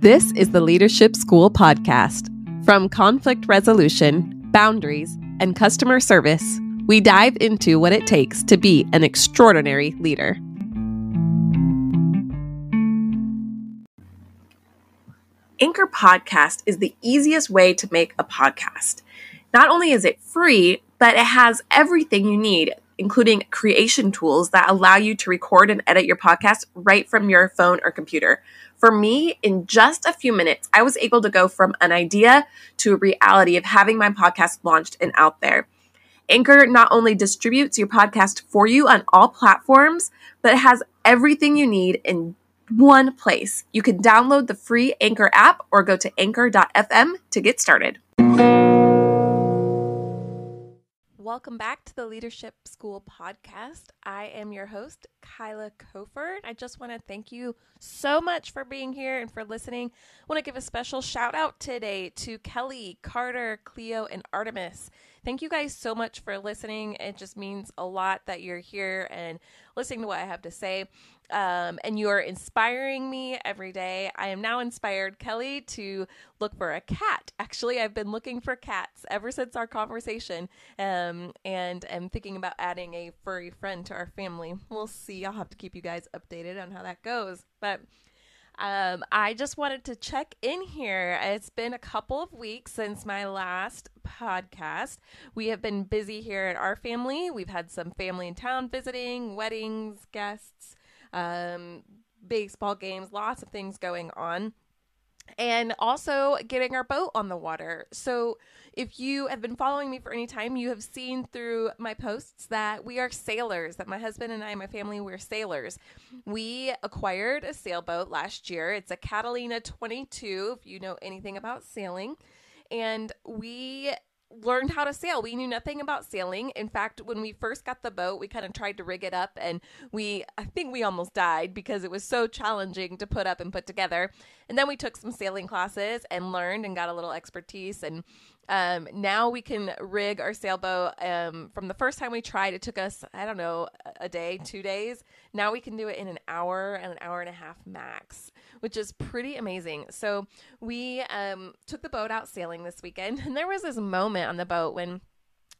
This is the Leadership School podcast. From conflict resolution, boundaries, and customer service, we dive into what it takes to be an extraordinary leader. Anchor Podcast is the easiest way to make a podcast. Not only is it free, but it has everything you need, including creation tools that allow you to record and edit your podcast right from your phone or computer. For me, in just a few minutes, I was able to go from an idea to a reality of having my podcast launched and out there. Anchor not only distributes your podcast for you on all platforms, but it has everything you need in one place. You can download the free Anchor app or go to anchor.fm to get started. Welcome back to the Leadership School podcast. I am your host, Kyla Koford. I just want to thank you so much for being here and for listening. I want to give a special shout out today to Kelly, Carter, Cleo, and Artemis. Thank you guys so much for listening. It just means a lot that you're here and listening to what I have to say. Um, and you are inspiring me every day. I am now inspired, Kelly, to look for a cat. Actually, I've been looking for cats ever since our conversation, um, and am thinking about adding a furry friend to our family. We'll see. I'll have to keep you guys updated on how that goes. But um, I just wanted to check in here. It's been a couple of weeks since my last podcast. We have been busy here at our family. We've had some family in town visiting, weddings, guests, um, baseball games, lots of things going on and also getting our boat on the water. So, if you have been following me for any time, you have seen through my posts that we are sailors, that my husband and I, my family, we're sailors. We acquired a sailboat last year. It's a Catalina 22, if you know anything about sailing. And we learned how to sail. We knew nothing about sailing. In fact, when we first got the boat, we kind of tried to rig it up and we I think we almost died because it was so challenging to put up and put together. And then we took some sailing classes and learned and got a little expertise and um, now we can rig our sailboat. Um, from the first time we tried, it took us, I don't know, a day, two days. Now we can do it in an hour and an hour and a half max, which is pretty amazing. So we um, took the boat out sailing this weekend, and there was this moment on the boat when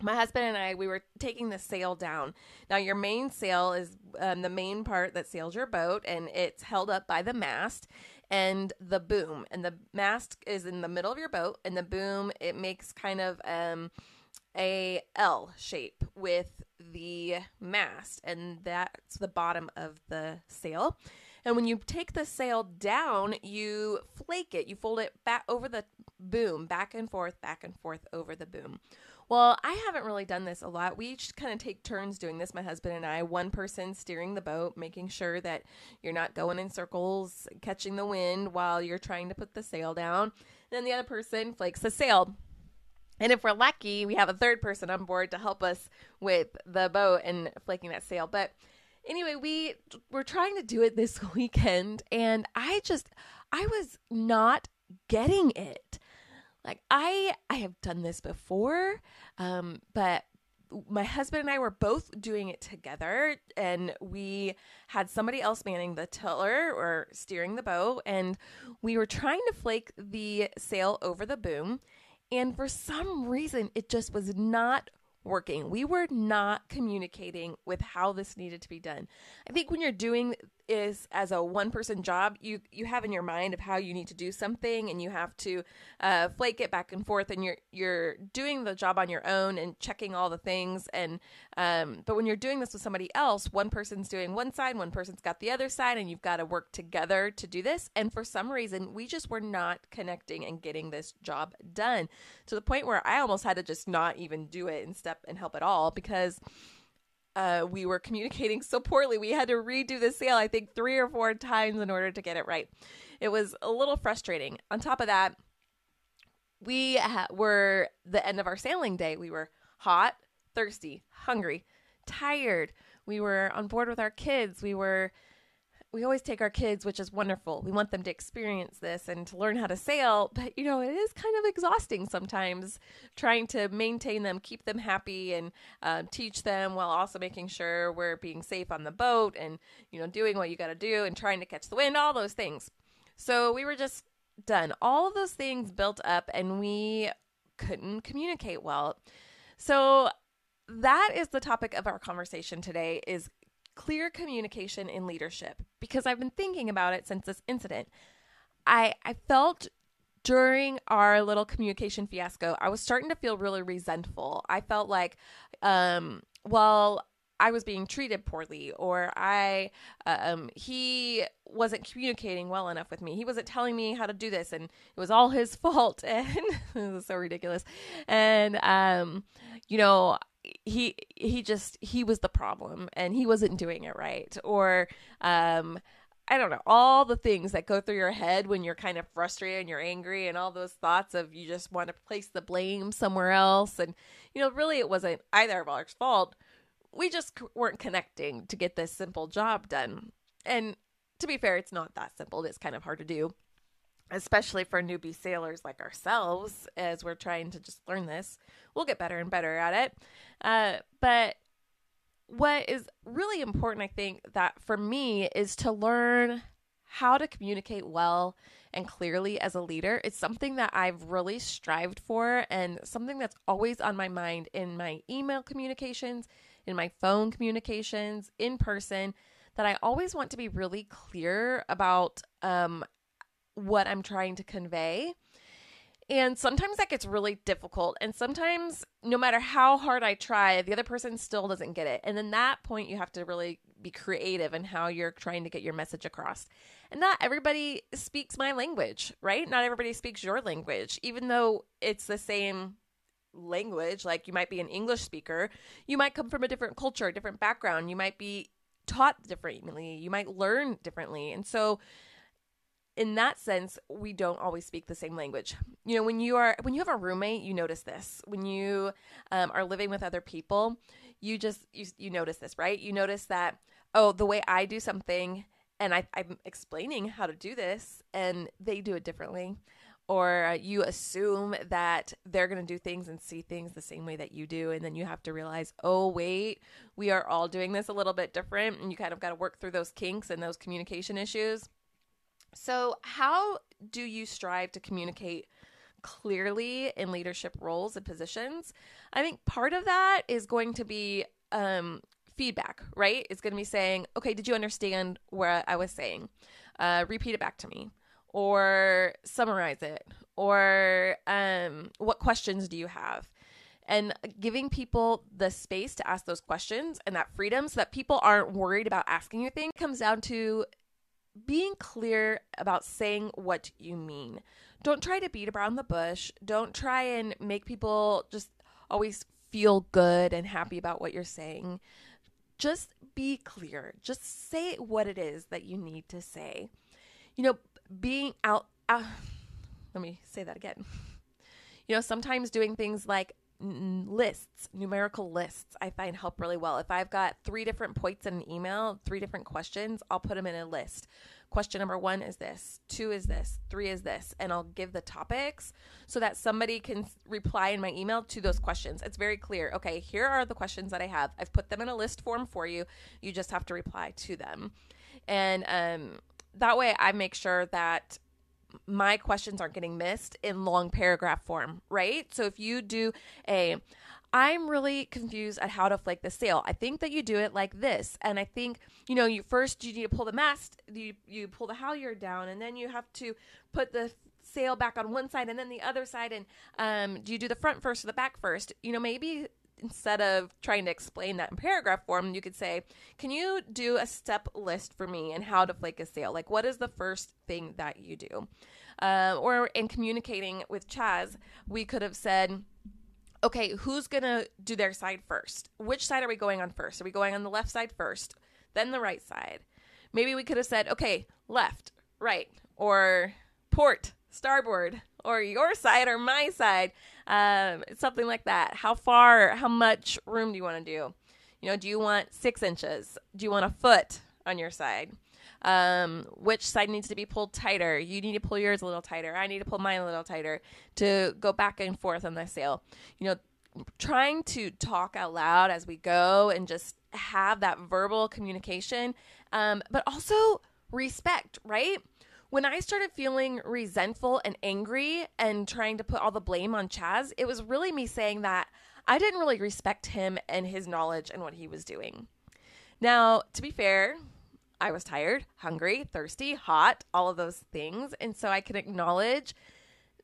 my husband and I, we were taking the sail down. Now, your main sail is um, the main part that sails your boat, and it's held up by the mast and the boom. And the mast is in the middle of your boat, and the boom it makes kind of um, a L shape with the mast, and that's the bottom of the sail. And when you take the sail down, you flake it. You fold it back over the boom, back and forth, back and forth over the boom. Well, I haven't really done this a lot. We each kind of take turns doing this, my husband and I. One person steering the boat, making sure that you're not going in circles, catching the wind while you're trying to put the sail down. And then the other person flakes the sail. And if we're lucky, we have a third person on board to help us with the boat and flaking that sail. But anyway, we were trying to do it this weekend, and I just, I was not getting it. Like I I have done this before, um, but my husband and I were both doing it together, and we had somebody else manning the tiller or steering the boat, and we were trying to flake the sail over the boom. And for some reason, it just was not working. We were not communicating with how this needed to be done. I think when you're doing is as a one person job you you have in your mind of how you need to do something and you have to uh, flake it back and forth and you're you're doing the job on your own and checking all the things and um, but when you're doing this with somebody else one person's doing one side one person's got the other side and you've got to work together to do this. And for some reason we just were not connecting and getting this job done to the point where i almost had to just not even do it and step and help at all because uh, we were communicating so poorly. We had to redo the sail, I think, three or four times in order to get it right. It was a little frustrating. On top of that, we ha- were the end of our sailing day. We were hot, thirsty, hungry, tired. We were on board with our kids. We were we always take our kids, which is wonderful. We want them to experience this and to learn how to sail, but you know, it is kind of exhausting sometimes trying to maintain them, keep them happy, and um, teach them while also making sure we're being safe on the boat and you know, doing what you got to do and trying to catch the wind, all those things. So we were just done. All of those things built up, and we couldn't communicate well. So that is the topic of our conversation today is clear communication in leadership because I've been thinking about it since this incident. I I felt during our little communication fiasco, I was starting to feel really resentful. I felt like um well I was being treated poorly or I um he wasn't communicating well enough with me. He wasn't telling me how to do this and it was all his fault and this is so ridiculous. And um you know, he he just he was the problem and he wasn't doing it right or um I don't know, all the things that go through your head when you're kind of frustrated and you're angry and all those thoughts of you just want to place the blame somewhere else. And, you know, really it wasn't either of our fault. We just weren't connecting to get this simple job done. And to be fair, it's not that simple. It's kind of hard to do, especially for newbie sailors like ourselves as we're trying to just learn this. We'll get better and better at it. Uh, but what is really important, I think, that for me is to learn how to communicate well and clearly as a leader. It's something that I've really strived for and something that's always on my mind in my email communications, in my phone communications, in person, that I always want to be really clear about um, what I'm trying to convey. And sometimes that gets really difficult. And sometimes, no matter how hard I try, the other person still doesn't get it. And then that point, you have to really be creative in how you're trying to get your message across. And not everybody speaks my language, right? Not everybody speaks your language, even though it's the same language. Like you might be an English speaker, you might come from a different culture, a different background, you might be taught differently, you might learn differently. And so, in that sense, we don't always speak the same language. You know, when you are when you have a roommate, you notice this. When you um, are living with other people, you just you you notice this, right? You notice that oh, the way I do something, and I, I'm explaining how to do this, and they do it differently. Or you assume that they're going to do things and see things the same way that you do. And then you have to realize, oh, wait, we are all doing this a little bit different. And you kind of got to work through those kinks and those communication issues. So, how do you strive to communicate clearly in leadership roles and positions? I think part of that is going to be um, feedback, right? It's going to be saying, okay, did you understand what I was saying? Uh, repeat it back to me, or summarize it, or um, what questions do you have? and giving people the space to ask those questions and that freedom so that people aren't worried about asking you things comes down to being clear about saying what you mean. Don't try to beat around the bush. Don't try and make people just always feel good and happy about what you're saying. Just be clear. Just say what it is that you need to say. You know, being out, out uh, let me say that again. You know, sometimes doing things like lists, numerical lists, I find help really well. If I've got three different points in an email, three different questions, I'll put them in a list. Question number one is this, two is this, three is this, and I'll give the topics so that somebody can reply in my email to those questions. It's very clear. Okay, here are the questions that I have. I've put them in a list form for you. You just have to reply to them. And um, that way I make sure that my questions aren't getting missed in long paragraph form, right? So if you do a I'm really confused at how to flake the sail. I think that you do it like this. And I think, you know, you first you need to pull the mast, you you pull the halyard down and then you have to put the sail back on one side and then the other side and um do you do the front first or the back first? You know, maybe instead of trying to explain that in paragraph form, you could say, Can you do a step list for me and how to flake a sail? Like, what is the first thing that you do? Uh, or in communicating with Chaz, we could have said, Okay, who's gonna do their side first? Which side are we going on first? Are we going on the left side first, then the right side? Maybe we could have said, Okay, left, right, or port, starboard, or your side or my side, um, something like that. How far, how much room do you want to do? You know, do you want six inches? Do you want a foot on your side? Um, which side needs to be pulled tighter? You need to pull yours a little tighter. I need to pull mine a little tighter to go back and forth on the sail. You know, trying to talk out loud as we go and just have that verbal communication, um, but also respect, right? When I started feeling resentful and angry and trying to put all the blame on Chaz, it was really me saying that I didn't really respect him and his knowledge and what he was doing. Now, to be fair, I was tired, hungry, thirsty, hot, all of those things. And so I can acknowledge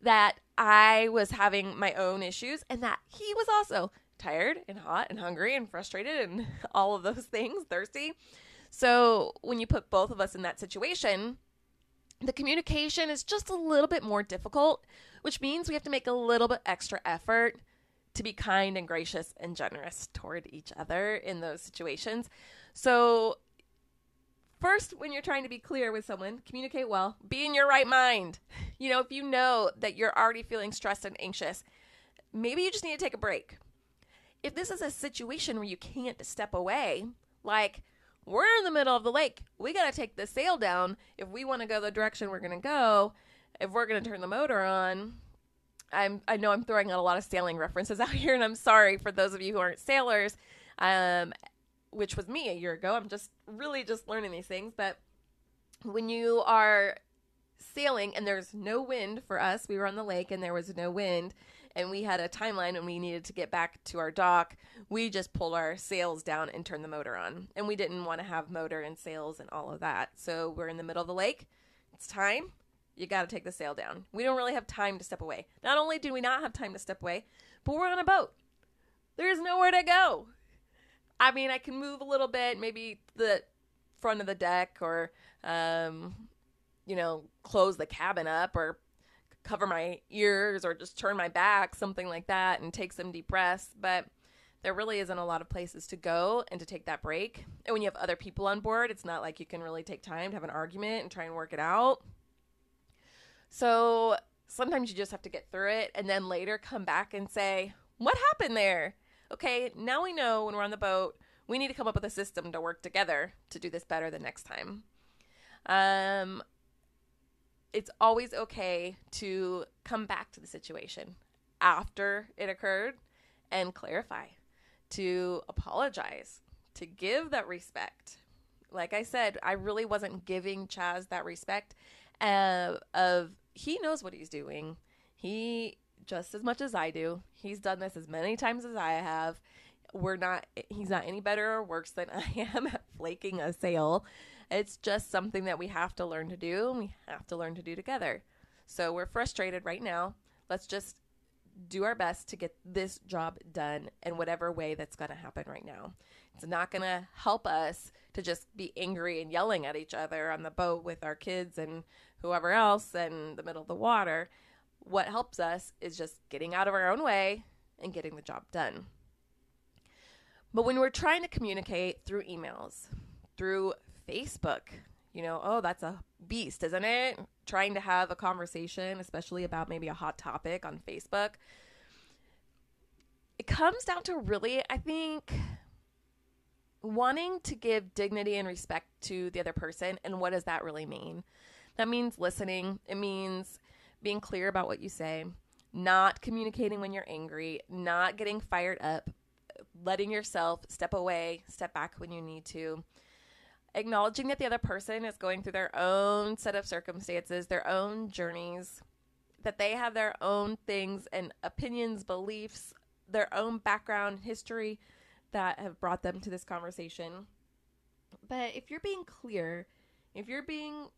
that I was having my own issues and that he was also tired and hot and hungry and frustrated and all of those things, thirsty. So when you put both of us in that situation, the communication is just a little bit more difficult, which means we have to make a little bit extra effort to be kind and gracious and generous toward each other in those situations. So, first, when you're trying to be clear with someone, communicate well, be in your right mind. You know, if you know that you're already feeling stressed and anxious, maybe you just need to take a break. If this is a situation where you can't step away, like we're in the middle of the lake. We got to take the sail down if we want to go the direction we're going to go. If we're going to turn the motor on, I'm I know I'm throwing out a lot of sailing references out here, and I'm sorry for those of you who aren't sailors, um, which was me a year ago. I'm just really just learning these things. But when you are sailing and there's no wind for us, we were on the lake and there was no wind and we had a timeline and we needed to get back to our dock, we just pulled our sails down and turned the motor on. And we didn't want to have motor and sails and all of that. So we're in the middle of the lake. It's time. You got to take the sail down. We don't really have time to step away. Not only do we not have time to step away, but we're on a boat. There's nowhere to go. I mean, I can move a little bit, maybe the front of the deck or um, you know, close the cabin up or cover my ears or just turn my back, something like that, and take some deep breaths. But there really isn't a lot of places to go and to take that break. And when you have other people on board, it's not like you can really take time to have an argument and try and work it out. So sometimes you just have to get through it and then later come back and say, What happened there? Okay, now we know when we're on the boat, we need to come up with a system to work together to do this better the next time. Um, it's always okay to come back to the situation after it occurred and clarify, to apologize, to give that respect. Like I said, I really wasn't giving Chaz that respect uh, of he knows what he's doing. He just as much as I do. He's done this as many times as I have. We're not he's not any better or worse than I am at flaking a sail. It's just something that we have to learn to do and we have to learn to do together. So we're frustrated right now. Let's just do our best to get this job done in whatever way that's going to happen right now. It's not going to help us to just be angry and yelling at each other on the boat with our kids and whoever else in the middle of the water. What helps us is just getting out of our own way and getting the job done. But when we're trying to communicate through emails, through Facebook. You know, oh, that's a beast, isn't it? Trying to have a conversation, especially about maybe a hot topic on Facebook. It comes down to really, I think, wanting to give dignity and respect to the other person. And what does that really mean? That means listening, it means being clear about what you say, not communicating when you're angry, not getting fired up, letting yourself step away, step back when you need to acknowledging that the other person is going through their own set of circumstances, their own journeys, that they have their own things and opinions, beliefs, their own background, history that have brought them to this conversation. But if you're being clear, if you're being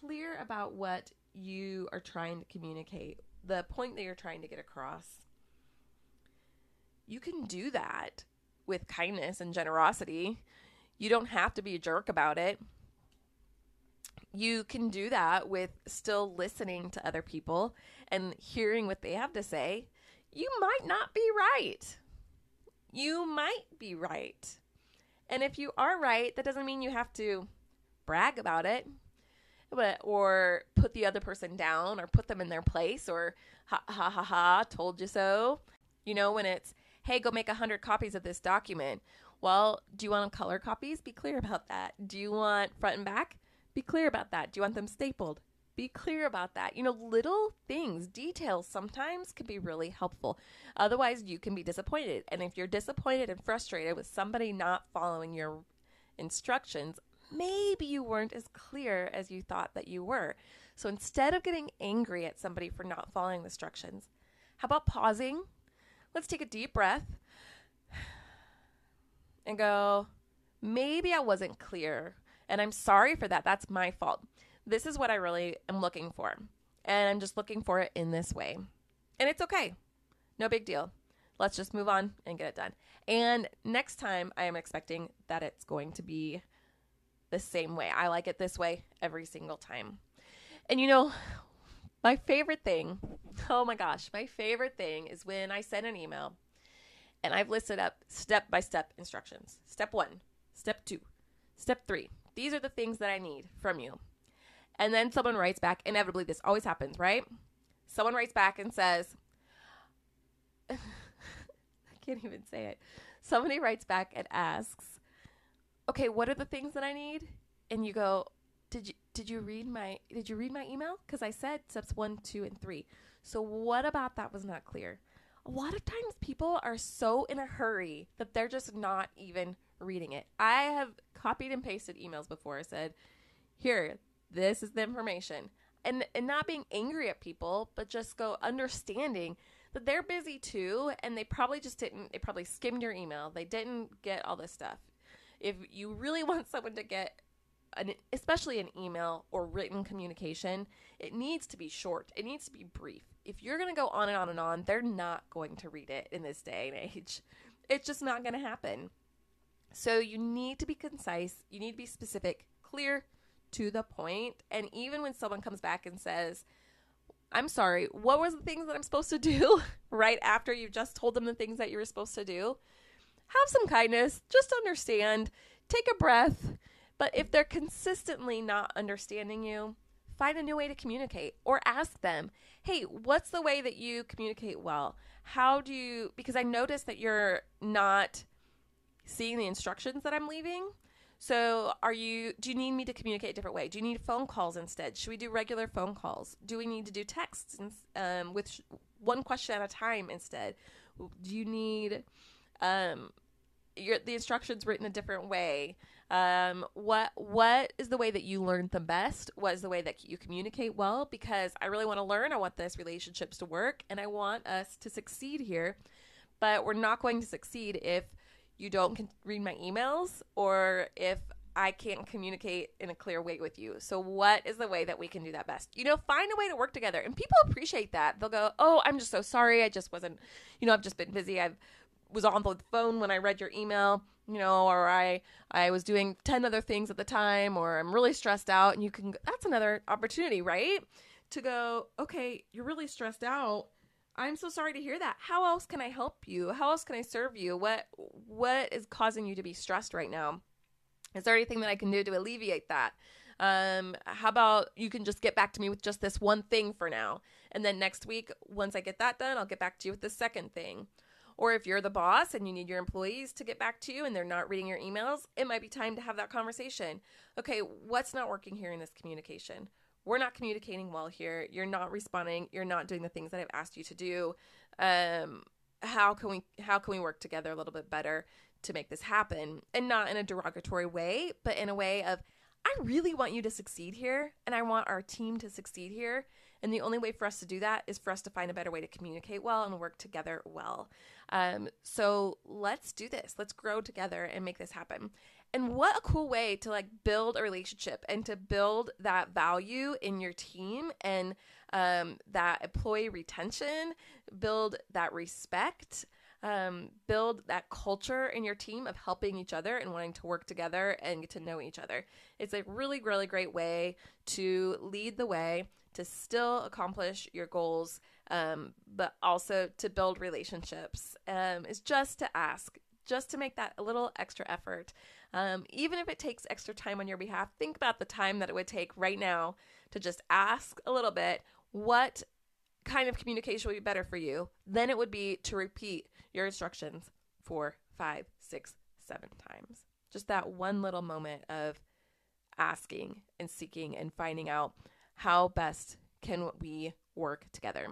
clear about what you are trying to communicate, the point that you're trying to get across, you can do that with kindness and generosity. You don't have to be a jerk about it. You can do that with still listening to other people and hearing what they have to say. You might not be right. You might be right. And if you are right, that doesn't mean you have to brag about it but, or put the other person down or put them in their place or ha ha ha ha, told you so. You know, when it's, hey, go make a 100 copies of this document. Well, do you want color copies? Be clear about that. Do you want front and back? Be clear about that. Do you want them stapled? Be clear about that. You know, little things, details sometimes can be really helpful. Otherwise, you can be disappointed. And if you're disappointed and frustrated with somebody not following your instructions, maybe you weren't as clear as you thought that you were. So instead of getting angry at somebody for not following the instructions, how about pausing? Let's take a deep breath and go, maybe I wasn't clear. And I'm sorry for that. That's my fault. This is what I really am looking for. And I'm just looking for it in this way. And it's okay. No big deal. Let's just move on and get it done. And next time, I am expecting that it's going to be the same way. I like it this way every single time. And you know, my favorite thing, oh my gosh, my favorite thing is when I send an email and I've listed up step by step instructions. Step one, step two, step three. These are the things that I need from you. And then someone writes back, inevitably, this always happens, right? Someone writes back and says, I can't even say it. Somebody writes back and asks, okay, what are the things that I need? And you go, did you did you read my did you read my email? Because I said steps one, two, and three. So what about that was not clear? A lot of times people are so in a hurry that they're just not even reading it. I have copied and pasted emails before. I said, here, this is the information. And and not being angry at people, but just go understanding that they're busy too and they probably just didn't they probably skimmed your email. They didn't get all this stuff. If you really want someone to get an, especially an email or written communication, it needs to be short. It needs to be brief. If you're going to go on and on and on, they're not going to read it in this day and age. It's just not going to happen. So you need to be concise, you need to be specific, clear, to the point. And even when someone comes back and says, I'm sorry, what was the things that I'm supposed to do right after you've just told them the things that you were supposed to do? Have some kindness, just understand, take a breath, but if they're consistently not understanding you, find a new way to communicate or ask them, hey, what's the way that you communicate well? How do you, because I notice that you're not seeing the instructions that I'm leaving. So, are you, do you need me to communicate a different way? Do you need phone calls instead? Should we do regular phone calls? Do we need to do texts um, with sh- one question at a time instead? Do you need um, your, the instructions written a different way? Um, what what is the way that you learned the best? What is the way that you communicate well? Because I really want to learn. I want this relationships to work, and I want us to succeed here. But we're not going to succeed if you don't read my emails or if I can't communicate in a clear way with you. So, what is the way that we can do that best? You know, find a way to work together. And people appreciate that. They'll go, Oh, I'm just so sorry. I just wasn't, you know, I've just been busy. I've was on the phone when I read your email you know, or I I was doing 10 other things at the time or I'm really stressed out and you can that's another opportunity, right? To go, okay, you're really stressed out. I'm so sorry to hear that. How else can I help you? How else can I serve you? What what is causing you to be stressed right now? Is there anything that I can do to alleviate that? Um, how about you can just get back to me with just this one thing for now, and then next week, once I get that done, I'll get back to you with the second thing. Or if you're the boss and you need your employees to get back to you and they're not reading your emails, it might be time to have that conversation. Okay, what's not working here in this communication? We're not communicating well here. You're not responding. You're not doing the things that I've asked you to do. Um, how can we how can we work together a little bit better to make this happen? And not in a derogatory way, but in a way of I really want you to succeed here and I want our team to succeed here. And the only way for us to do that is for us to find a better way to communicate well and work together well. Um, so let's do this. Let's grow together and make this happen. And what a cool way to like build a relationship and to build that value in your team and um, that employee retention, build that respect. Um, build that culture in your team of helping each other and wanting to work together and get to know each other. It's a really, really great way to lead the way to still accomplish your goals, um, but also to build relationships, um, is just to ask, just to make that a little extra effort. Um, even if it takes extra time on your behalf, think about the time that it would take right now to just ask a little bit what kind of communication would be better for you. Then it would be to repeat your instructions four, five, six, seven times. Just that one little moment of asking and seeking and finding out how best can we work together.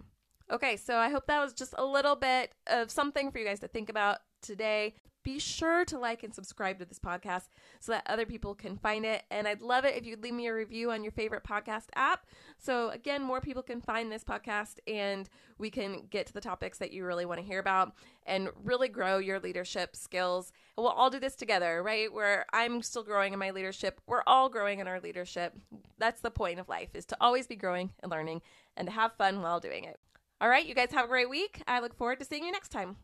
Okay, so I hope that was just a little bit of something for you guys to think about today. Be sure to like and subscribe to this podcast so that other people can find it. And I'd love it if you'd leave me a review on your favorite podcast app. So, again, more people can find this podcast and we can get to the topics that you really want to hear about and really grow your leadership skills. And we'll all do this together, right? Where I'm still growing in my leadership, we're all growing in our leadership. That's the point of life is to always be growing and learning and to have fun while doing it. All right, you guys have a great week. I look forward to seeing you next time.